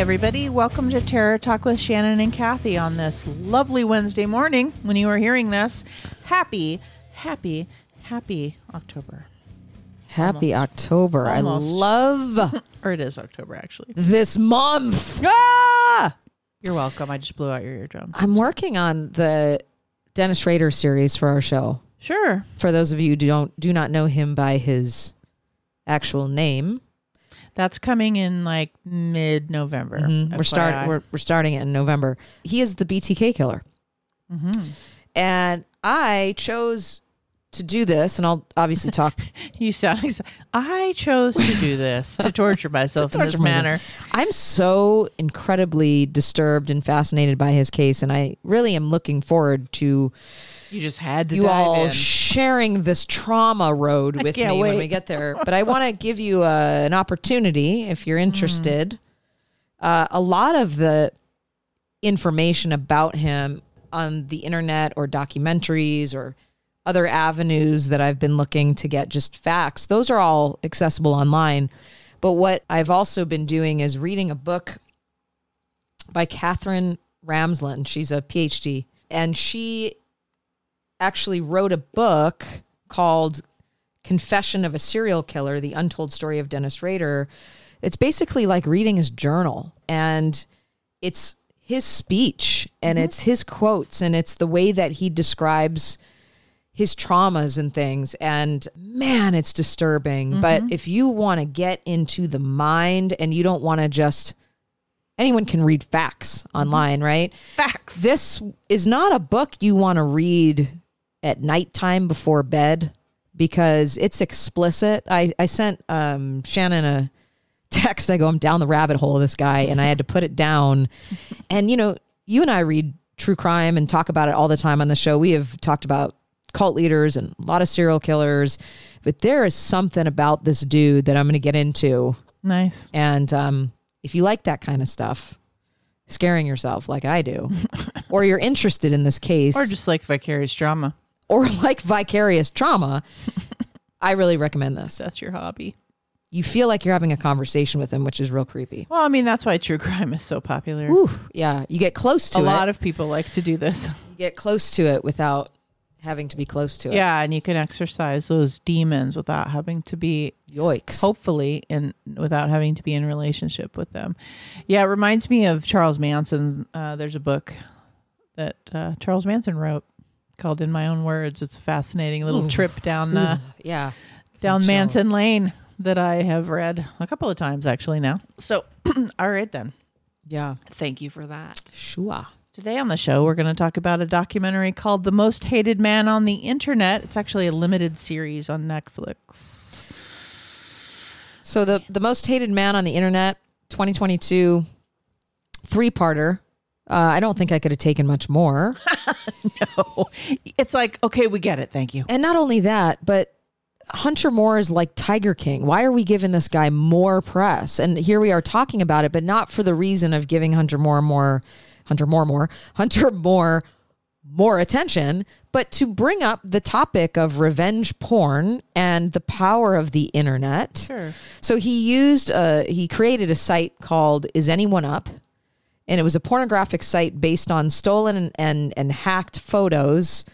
Everybody. Welcome to Terror Talk with Shannon and Kathy on this lovely Wednesday morning when you are hearing this. Happy, happy, happy October. Happy October. Almost. I love Or it is October, actually. this month. Ah! You're welcome. I just blew out your eardrum. I'm working on the Dennis Rader series for our show. Sure. For those of you who don't do not know him by his actual name, That's coming in like mid November. Mhm. we're start we're, we're starting it in November. He is the BTK killer. Mm-hmm. And I chose to do this and I'll obviously talk You sound ex- I chose to do this, to torture myself in this torture myself. manner. I'm so incredibly disturbed and fascinated by his case and I really am looking forward to You just had to you dive all in. sharing this trauma road with me can't when we get there. But I want to give you uh, an opportunity if you're interested. Uh, a lot of the information about him on the internet or documentaries or other avenues that I've been looking to get just facts, those are all accessible online. But what I've also been doing is reading a book by Katherine Ramsland. She's a PhD, and she actually wrote a book called Confession of a Serial Killer The Untold Story of Dennis Rader. It's basically like reading his journal, and it's his speech, and mm-hmm. it's his quotes, and it's the way that he describes his traumas and things. And man, it's disturbing. Mm-hmm. But if you want to get into the mind and you don't want to just, anyone can read facts mm-hmm. online, right? facts. This is not a book you want to read at nighttime before bed because it's explicit. I, I sent um, Shannon a text. I go, I'm down the rabbit hole of this guy, and I had to put it down. And, you know, you and I read true crime and talk about it all the time on the show. We have talked about cult leaders and a lot of serial killers, but there is something about this dude that I'm going to get into. nice. And um, if you like that kind of stuff, scaring yourself like I do, or you're interested in this case, Or just like vicarious drama. Or like vicarious trauma, I really recommend this. That's your hobby. You feel like you're having a conversation with him, which is real creepy. Well, I mean, that's why true crime is so popular. Ooh, yeah, you get close to a it. lot of people like to do this. you get close to it without having to be close to it. Yeah, and you can exercise those demons without having to be Yoicks. hopefully and without having to be in relationship with them. Yeah, it reminds me of Charles Manson. Uh, there's a book that uh, Charles Manson wrote called "In My Own Words." It's a fascinating little Ooh. trip down uh, yeah. down. Manson Lane that I have read a couple of times actually now. So, all right then. Yeah. Thank you for that. Sure. Today on the show, we're going to talk about a documentary called The Most Hated Man on the Internet. It's actually a limited series on Netflix. So the the most hated man on the internet, 2022, three parter. Uh, I don't think I could have taken much more. No. It's like, okay, we get it. Thank you. And not only that, but Hunter Moore is like Tiger King. Why are we giving this guy more press? And here we are talking about it, but not for the reason of giving Hunter Moore more, Hunter Moore more, Hunter Moore more attention, but to bring up the topic of revenge porn and the power of the internet. Sure. So he used, uh, he created a site called Is Anyone Up? And it was a pornographic site based on stolen and, and, and hacked photos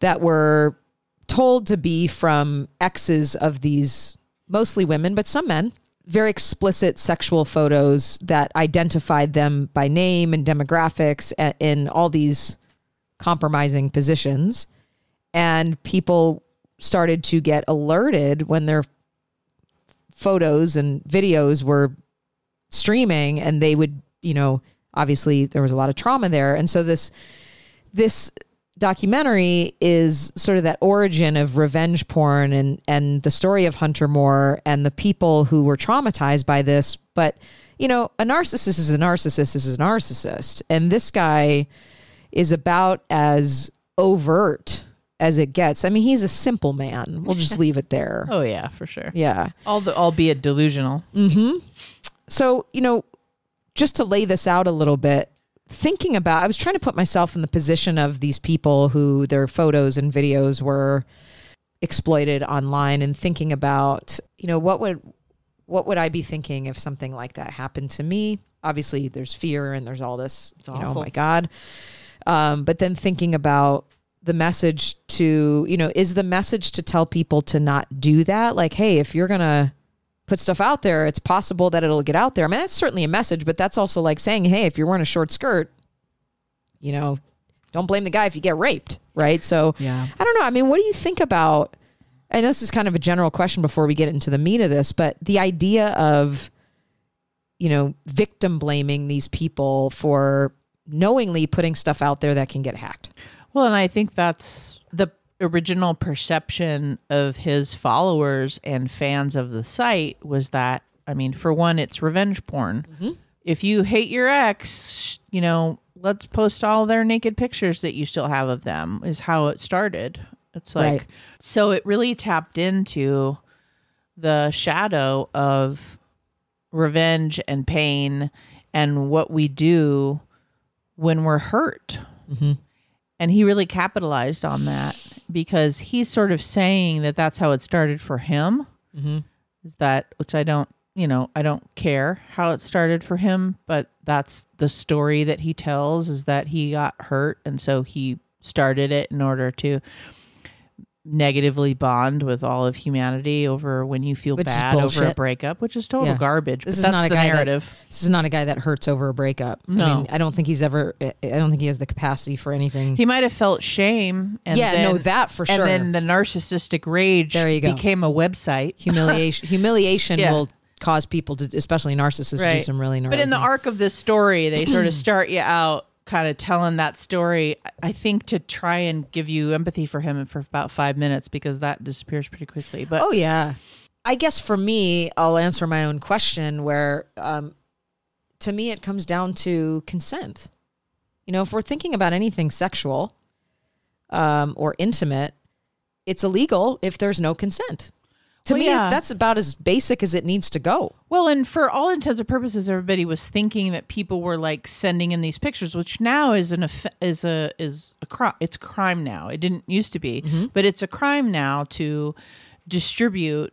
that were told to be from exes of these mostly women, but some men. Very explicit sexual photos that identified them by name and demographics in all these compromising positions. And people started to get alerted when their photos and videos were streaming and they would, you know, obviously there was a lot of trauma there. And so this this documentary is sort of that origin of revenge porn and and the story of Hunter Moore and the people who were traumatized by this. But you know, a narcissist is a narcissist is a narcissist, and this guy is about as overt as it gets. I mean, he's a simple man. We'll just leave it there. Oh yeah, for sure. Yeah. All the, albeit delusional. Mm-hmm. So, you know, just to lay this out a little bit, thinking about, I was trying to put myself in the position of these people who their photos and videos were exploited online and thinking about, you know, what would what would I be thinking if something like that happened to me? obviously there's fear and there's all this, you know, oh my God. Um, but then thinking about the message to, you know, is the message to tell people to not do that? Like, hey, if you're going to put stuff out there, it's possible that it'll get out there. I mean, that's certainly a message, but that's also like saying, hey, if you're wearing a short skirt, you know, don't blame the guy if you get raped, right? So, Yeah. I don't know. I mean, what do you think about? And this is kind of a general question before we get into the meat of this, but the idea of, you know, victim blaming these people for knowingly putting stuff out there that can get hacked. Well, and I think that's the original perception of his followers and fans of the site was that, I mean, for one, it's revenge porn. Mm-hmm. If you hate your ex, you know, let's post all their naked pictures that you still have of them, is how it started. It's like, Right. so it really tapped into the shadow of revenge and pain and what we do when we're hurt. Mm-hmm. And he really capitalized on that because he's sort of saying that that's how it started for him. Mm-hmm. Is that, which I don't, you know, I don't care how it started for him, but that's the story that he tells is that he got hurt. And so he started it in order to negatively bond with all of humanity over when you feel Which bad over a breakup, which is total Yeah. garbage. This but is that's not a guy that- narrative. This is not a guy that hurts over a breakup. I No. mean, I don't think he's ever, I don't think he has the capacity for anything. He might have felt shame. And yeah, then, no, that for sure. And then the narcissistic rage There you go. became a website. humiliation humiliation Yeah. will cause people to especially narcissists to do some really But in the arc of this story, they sort of start you out kind of telling that story, I- think to try and give you empathy for him for about five minutes because that disappears pretty quickly. But oh yeah i guess for me i'll answer my own question where um, to me it comes down to consent you know if we're thinking about anything sexual um, or intimate it's illegal if there's no consent to Well, me yeah. that's about as basic as it needs to go Well, and for all intents and purposes, everybody was thinking that people were like sending in these pictures, which now is an is a is a crime. It's crime now. It didn't used to be, mm-hmm. but it's a crime now to distribute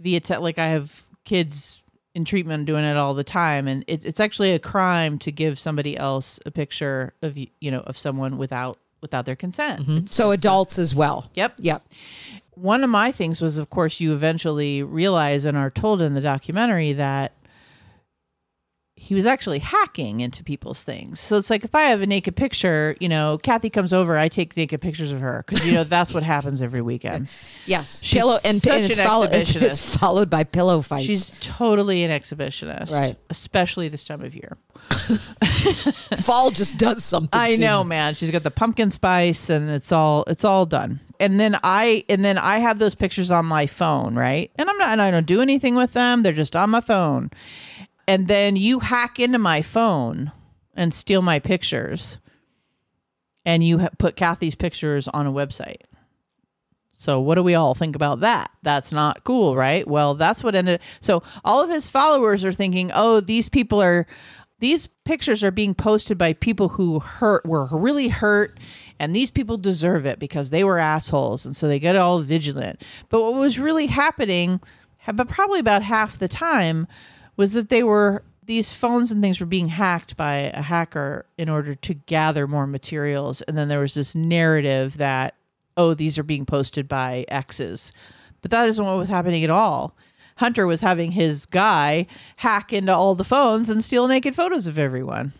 via te- like I have kids in treatment doing it all the time, and it, it's actually a crime to give somebody else a picture of you you know of someone without without their consent. Mm-hmm. It's- so adults as well Yep yep one of my things was of course you eventually realize and are told in the documentary that he was actually hacking into people's things. So it's like if I have a naked picture, you know, Kathy comes over, I take naked pictures of her because you know that's what happens every weekend. yes She's pillow and, such and it's, an follow, it's, it's followed by pillow fights She's totally an exhibitionist, Right. Especially this time of year. fall just does something I know, me. man. She's got the pumpkin spice, and it's all it's all done. And then I and then I have those pictures on my phone, right? And I'm not, and I don't do anything with them. They're just on my phone. And then you hack into my phone and steal my pictures, and you ha- put Kathy's pictures on a website. So what do we all think about that? That's not cool, right? Well, that's what ended. So all of his followers are thinking, "Oh, these people are these pictures are being posted by people who hurt were really hurt and these people deserve it because they were assholes and so they get all vigilant." But what was really happening, but probably about half the time was that they were these phones and things were being hacked by a hacker in order to gather more materials and then there was this narrative that oh, these are being posted by exes. But that isn't what was happening at all. Hunter was having his guy hack into all the phones and steal naked photos of everyone.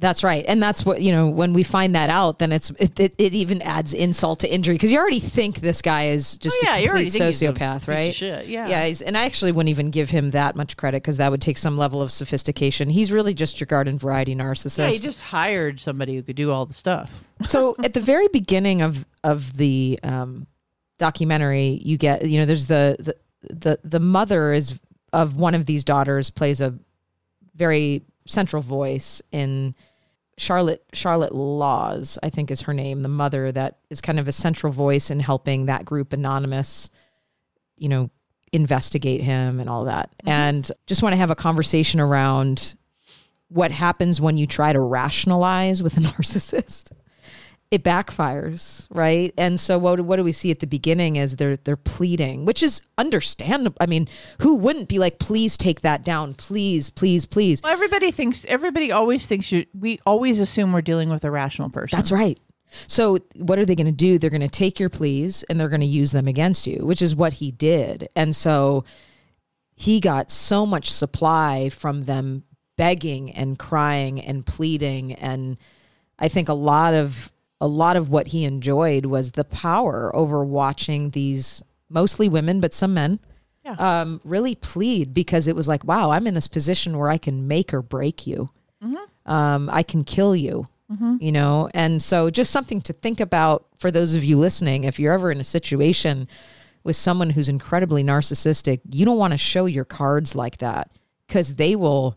That's right, and that's what you know. When we find that out, then it's it, it, it even adds insult to injury because you already think this guy is just Oh, yeah, a complete a sociopath, piece right? shit, yeah. yeah. He's, and I actually wouldn't even give him that much credit because that would take some level of sophistication. He's really just your garden variety narcissist. Yeah, he just hired somebody who could do all the stuff. so at the very beginning of of the um, documentary, you get you know there's the the the the mother is of one of these daughters plays a very central voice in Charlotte Charlotte Laws, I think is her name, the mother that is kind of a central voice in helping that group anonymous, you know, investigate him and all that. Mm-hmm. And just want to have a conversation around what happens when you try to rationalize with a narcissist it backfires, right? And so what what do we see at the beginning is they're they're pleading, which is understandable. I mean, who wouldn't be like, please take that down, please, please, please. Well, everybody thinks. Everybody always thinks you. We always assume we're dealing with a rational person. That's right. So what are they going to do? They're going to take your pleas and they're going to use them against you, which is what he did. And so he got so much supply from them begging and crying and pleading and I think a lot of a lot of what he enjoyed was the power over watching these mostly women but some men Yeah. um, really plead because it was like wow I'm in this position where I can make or break you. Um, I can kill you you know? And so just something to think about for those of you listening if you're ever in a situation with someone who's incredibly narcissistic you don't want to show your cards like that because they will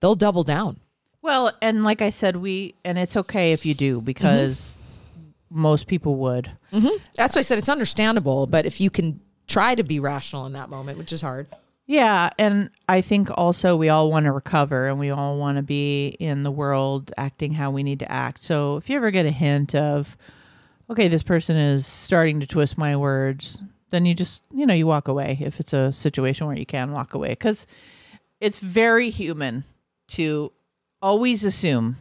they'll double down Well, and like I said, we and it's okay if you do mm-hmm. because most people would. Mm-hmm. that's why i said it's understandable but if you can try to be rational in that moment which is hard Yeah, and I think also we all want to recover and we all want to be in the world acting how we need to act. So if you ever get a hint of, okay, this person is starting to twist my words, then you just, you know, you walk away if it's a situation where you can walk away because it's very human to always assume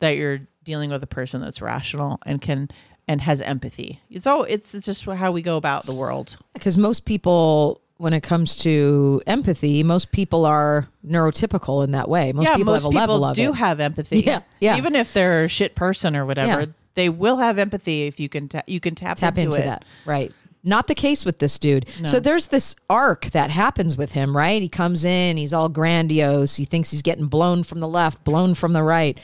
that you're dealing with a person that's rational and can and has empathy. It's all it's it's just how we go about the world. because most people when it comes to empathy most people are neurotypical in that way most yeah, people most have a people level of do it have empathy. Yeah, yeah. Even if they're a shit person or whatever, Yeah. they will have empathy if you can ta- you can tap, tap into, it. that right not the case with this dude. So there's this arc that happens with him right? He comes in he's all grandiose. He thinks he's getting blown from the left blown from the right.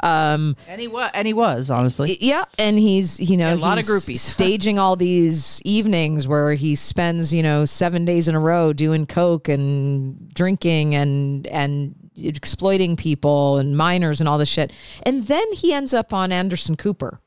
Um And he was, and he was honestly. yeah and he's you know a lot of groupies. staging all these evenings where he spends you know seven days in a row doing coke and drinking and and exploiting people and minors and all this shit. And then he ends up on anderson cooper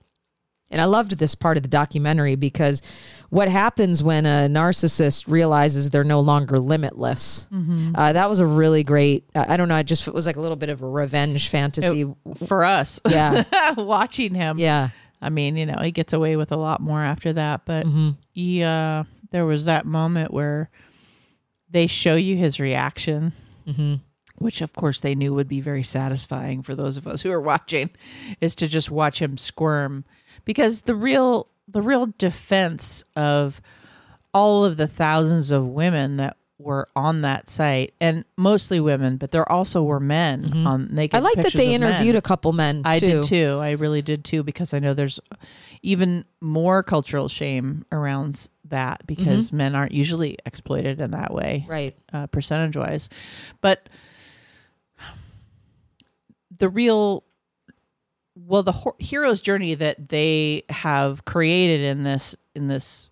and I loved this part of the documentary because what happens when a narcissist realizes they're no longer limitless. Mm-hmm. Uh, that was a really great. I I don't know. It just it was like a little bit of a revenge fantasy. for us. Yeah. watching him. yeah. I mean, you know, he gets away with a lot more after that, but Mm-hmm. he uh there was that moment where they show you his reaction. Mm-hmm. Which of course they knew would be very satisfying for those of us who are watching, is to just watch him squirm, because the real the real defense of all of the thousands of women that were on that site, and mostly women, but there also were men on naked. Mm-hmm. I like that they of men. interviewed a couple men. I too. did too. I really did too because I know there's even more cultural shame around that because men aren't usually exploited in that way, Right. uh, percentage wise. But the real, well, the hor- hero's journey that they have created in this in this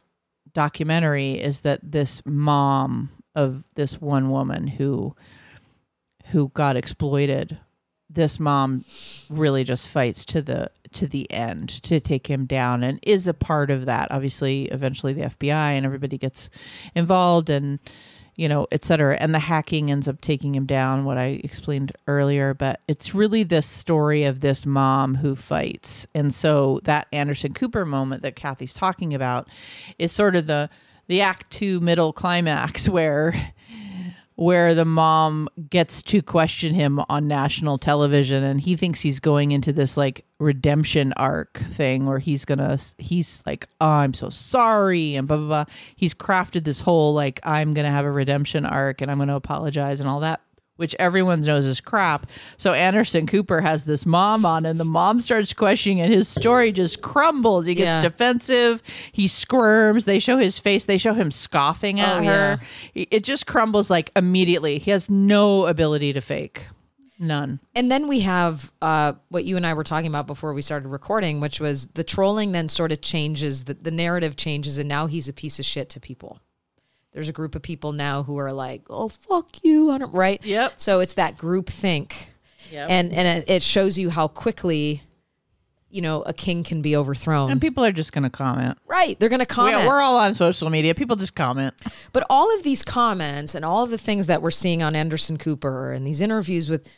documentary is that this mom of this one woman who who got exploited this mom really just fights to the to the end to take him down and is a part of that. Obviously eventually the FBI and everybody gets involved and you know et cetera. And the hacking ends up taking him down what I explained earlier but it's really this story of this mom who fights. And so that Anderson Cooper moment that Kathy's talking about is sort of the the act 2 middle climax where where the mom gets to question him on national television and he thinks he's going into this like redemption arc thing where he's gonna he's like oh i'm so sorry and blah blah blah. He's crafted this whole like i'm gonna have a redemption arc and i'm gonna apologize and all that which everyone knows is crap so anderson cooper has this mom on and the mom starts questioning and his story just crumbles he gets Yeah. defensive he squirms they show his face they show him scoffing at Oh, her it just crumbles like immediately. He has no ability to fake. None. And then we have uh, what you and I were talking about before we started recording, which was the trolling then sort of changes, the, the narrative changes, and now he's a piece of shit to people. There's a group of people now who are like, oh, fuck you, I don't- right? Yep. So it's that group think. Yep. And, and it- it shows you how quickly, you know, a king can be overthrown. And people are just going to comment. right. They're going to comment. We, we're all on social media. People just comment. But all of these comments and all of the things that we're seeing on Anderson Cooper and these interviews with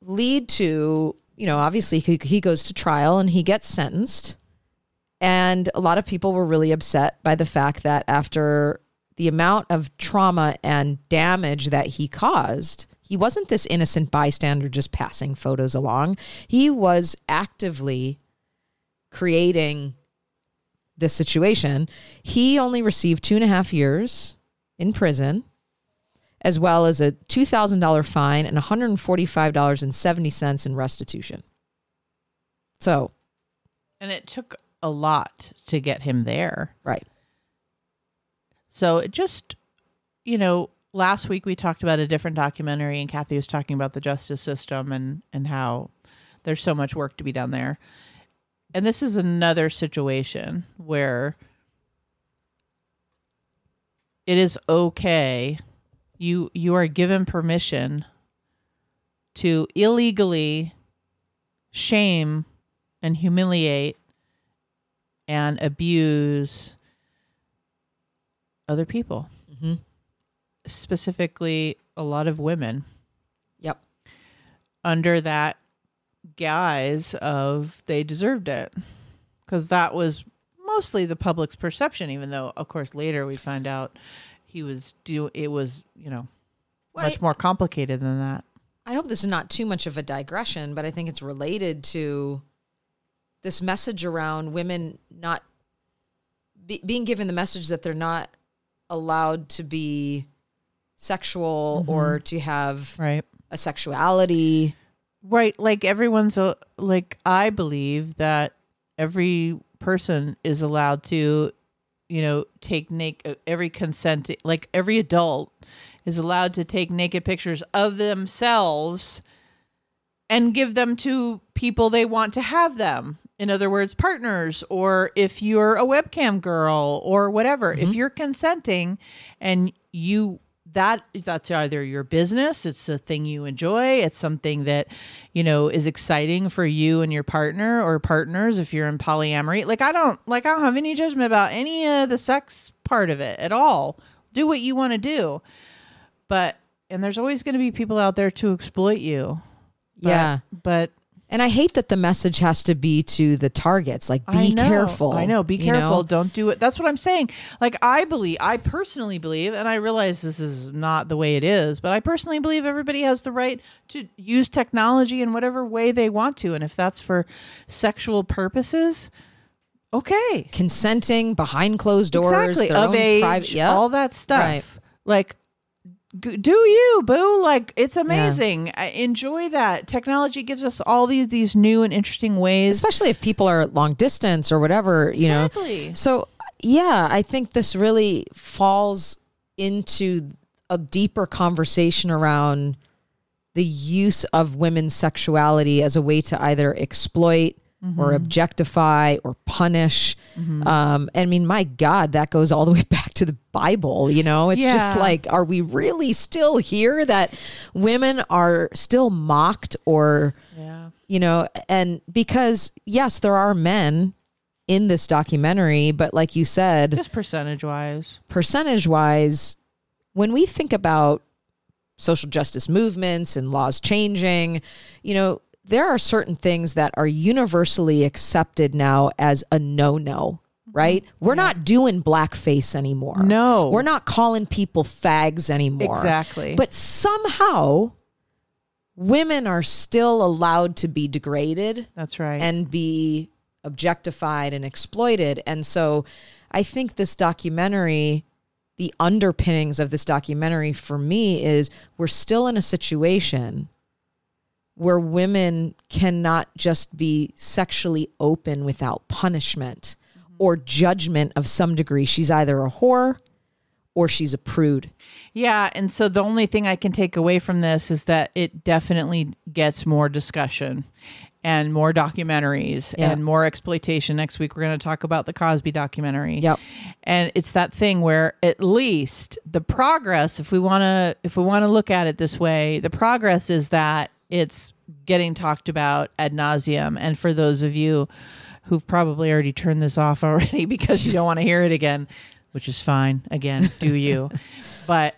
lead to, you know, obviously he, he goes to trial and he gets sentenced. And a lot of people were really upset by the fact that after the amount of trauma and damage that he caused, he wasn't this innocent bystander just passing photos along. He was actively creating this situation. He only received two and a half years in prison, as well as a $2,000 fine and $145.70 in restitution. So, And it took a lot to get him there. right. So it just, you know, last week we talked about a different documentary, and Kathy was talking about the justice system and and how there's so much work to be done there. And this is another situation where it is okay. You you are given permission to illegally shame and humiliate and abuse other people, Mhm. specifically a lot of women, Yep. under that guise of they deserved it. Because that was mostly the public's perception, even though, of course, later we find out he was do it was you know Well, much more complicated than that. I hope this is not too much of a digression, but I think it's related to this message around women not be, being given the message that they're not allowed to be sexual mm-hmm. or to have Right. a sexuality. Right. Like everyone's a, like I believe that every person is allowed to, you know, take naked uh, every consent like every adult is allowed to take naked pictures of themselves and give them to people they want to have them. In other words, partners, or if you're a webcam girl or whatever, if mm-hmm. you're consenting and you that that's either your business, it's a thing you enjoy, it's something that you know is exciting for you and your partner or partners if you're in polyamory. Like I don't like I don't have any judgment about any of the sex part of it at all. Do what you want to do. But and there's always going to be people out there to exploit you. But- yeah. But And I hate that the message has to be to the targets like be I know, careful. I know. Be you careful. know? Don't do it. That's what I'm saying. Like I believe, I personally believe, and I realize this is not the way it is, but I personally believe everybody has the right to use technology in whatever way they want to, and if that's for sexual purposes, okay. Consenting behind closed doors, exactly. their of own age, private yeah. all that stuff. Right. Like, do you, boo? Like, it's amazing. I enjoy that. Technology gives us all these these new and interesting ways. especially if people are long distance or whatever, you know. So, yeah, I think this really falls into a deeper conversation around the use of women's sexuality as a way to either exploit or objectify or punish. Um, I mean, my God, that goes all the way back to the Bible. You know, it's just like, are we really still here that women are still mocked or Yeah. you know, and because yes, there are men in this documentary, but like you said, Just percentage wise. percentage wise, when we think about social justice movements and laws changing, you know, there are certain things that are universally accepted now as a no no, mm-hmm. right? We're not doing blackface anymore. No. We're not calling people fags anymore. Exactly. But somehow, women are still allowed to be degraded That's right. and be objectified and exploited. And so I think this documentary, the underpinnings of this documentary for me is we're still in a situation where women cannot just be sexually open without punishment or judgment of some degree. She's either a whore or she's a prude. yeah, and so the only thing I can take away from this is that it definitely gets more discussion and more documentaries Yeah. and more exploitation. Next week we're going to talk about the Cosby documentary. Yep. And it's that thing where at least the progress if we want to if we want to look at it this way, the progress is that it's getting talked about ad nauseum and for those of you who've probably already turned this off already because you don't want to hear it again, which is fine. Again, do you? but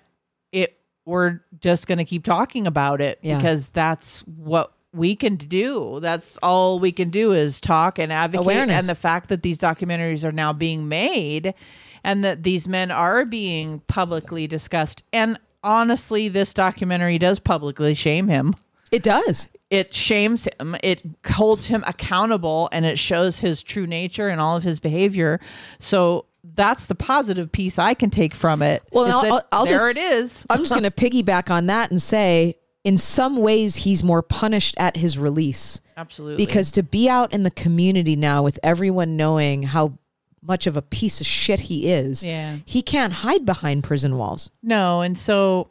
it we're just going to keep talking about it Yeah. because that's what we can do. That's all we can do is talk and advocate. Awareness. And the fact that these documentaries are now being made and that these men are being publicly discussed. And honestly, this documentary does publicly shame him. It does. It shames him, it holds him accountable, and it shows his true nature and all of his behavior. So that's the positive piece I can take from it. Well, I'll- I'll- I'll there just- it is. I'm just going to piggyback on that and say, in some ways, he's more punished at his release. Absolutely. Because to be out in the community now with everyone knowing how much of a piece of shit he is, Yeah. he can't hide behind prison walls. No, and so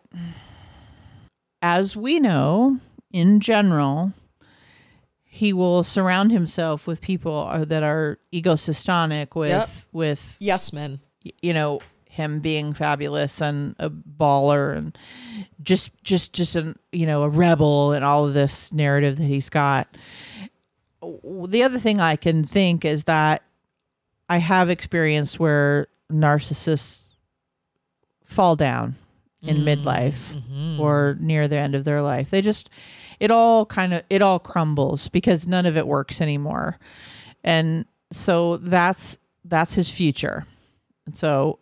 as we know, in general, he will surround himself with people are- that are egosyntonic with Yep. with Yes, men. you know him being fabulous and a baller and just just just an you know a rebel and all of this narrative that he's got the other thing i can think is that i have experienced where narcissists fall down in mm-hmm. midlife mm-hmm. or near the end of their life they just it all kind of it all crumbles because none of it works anymore and so that's that's his future and so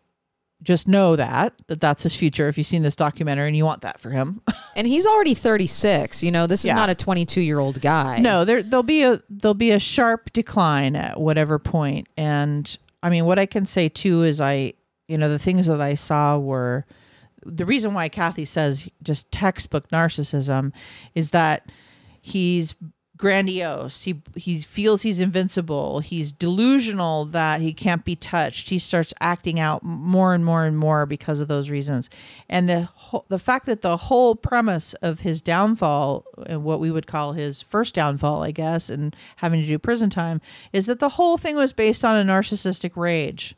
just know that that that's his future if you've seen this documentary and you want that for him And he's already 36. You know, this is Yeah. not a 22 year old guy. no there there'll be a there'll be a sharp decline at whatever point and i mean what i can say too is i you know the things that i saw were the reason why kathy says just textbook narcissism is that he's grandiose. He he feels he's invincible. He's delusional that he can't be touched. He starts acting out more and more and more because of those reasons. And the the fact that the whole premise of his downfall and what we would call his first downfall i guess and having to do prison time is that the whole thing was based on a narcissistic rage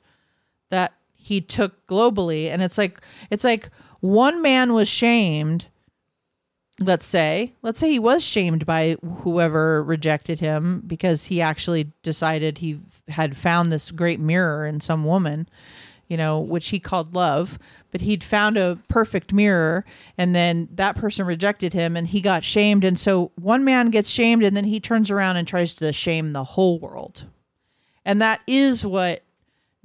that he took globally. And it's like it's like one man was shamed let's say let's say he was shamed by whoever rejected him because he actually decided he had found this great mirror in some woman you know which he called love but he'd found a perfect mirror and then that person rejected him and he got shamed. And so one man gets shamed and then he turns around and tries to shame the whole world. And that is what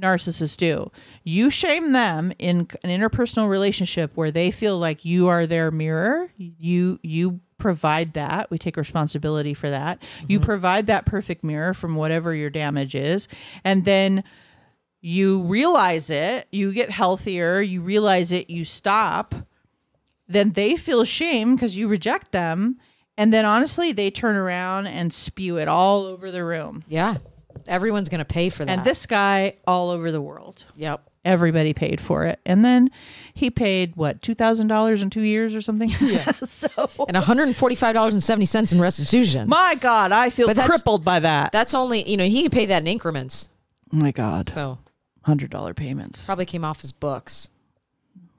narcissists do. You shame them in an interpersonal relationship where they feel like you are their mirror. You you provide that. We take responsibility for that. You mm-hmm. provide that perfect mirror from whatever your damage is. And then you realize it, you get healthier, you realize it, you stop. Then they feel shame because you reject them. And then honestly, they turn around and spew it all over the room. Yeah. Everyone's going to pay for that. And this guy all over the world. Yep. Everybody paid for it. And then he paid what, two thousand dollars in two years or something? Yeah. so And $145.70 in restitution. my God, I feel crippled by that. That's only, you know, he could pay that in increments. oh my God. So Hundred dollar payments. probably came off his books.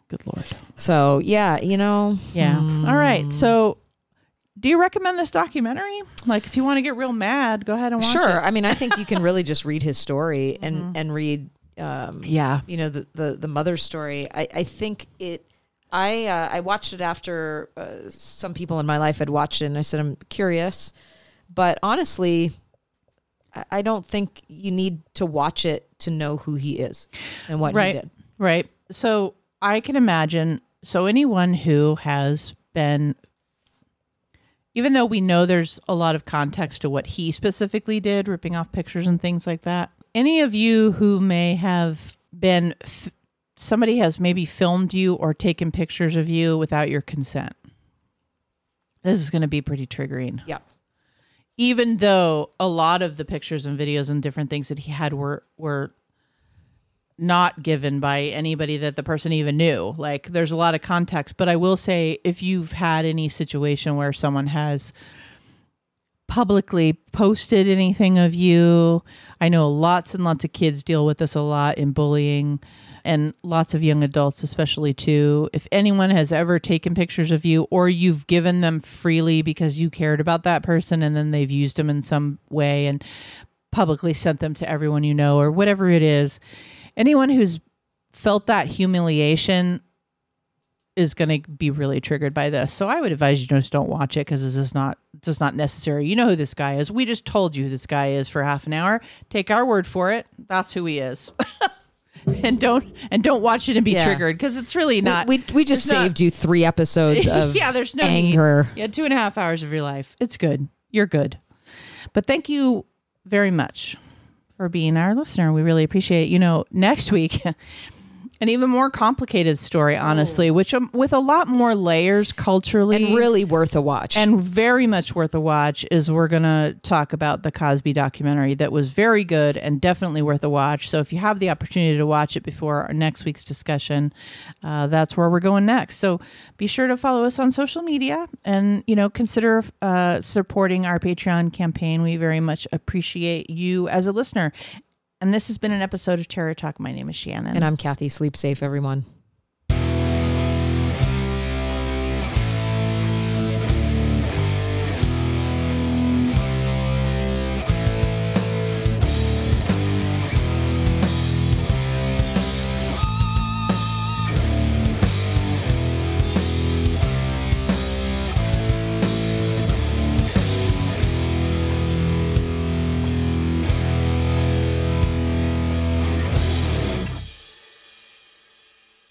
Good Lord. So yeah, you know, Yeah. Hmm. All right. So do you recommend this documentary? Like if you want to get real mad, go ahead and watch sure. it. Sure. I mean, I think you can really just read his story and and read, um, Yeah. you know, the the the mother's story. I I think it. I uh, I watched it after uh, some people in my life had watched it, and I said I'm curious, but honestly. I- I don't think you need to watch it to know who he is and what right he did. right so i can imagine so anyone who has been even though we know there's a lot of context to what he specifically did ripping off pictures and things like that any of you who may have been f- somebody has maybe filmed you or taken pictures of you without your consent this is going to be pretty triggering Yeah. even though a lot of the pictures and videos and different things that he had were were not given by anybody that the person even knew. Like there's a lot of context, but I will say if you've had any situation where someone has publicly posted anything of you, I know lots and lots of kids deal with this a lot in bullying and lots of young adults especially too. If anyone has ever taken pictures of you or you've given them freely because you cared about that person and then they've used them in some way and publicly sent them to everyone you know or whatever it is anyone who's felt that humiliation is going to be really triggered by this. So I would advise you just don't watch it because this is not just not necessary. You know who this guy is. We just told you who this guy is for half an hour. Take our word for it. That's who he is. and don't and don't watch it and be Yeah. triggered because it's really not. we, we just there's not- saved you three episodes of yeah, there's no anger. Need. Yeah, two and a half hours of your life. It's good. You're good. But thank you very much for being our listener. We really appreciate it. You know, next week, an even more complicated story, honestly, which um, with a lot more layers culturally and really worth a watch. and very much worth a watch is we're going to talk about the Cosby documentary that was very good and definitely worth a watch. So if you have the opportunity to watch it before our next week's discussion, uh, that's where we're going next. So be sure to follow us on social media and, you know, consider uh, supporting our Patreon campaign. We very much appreciate you as a listener. And this has been an episode of Terror Talk. My name is Shannon. and I'm Kathy. Sleep safe, everyone.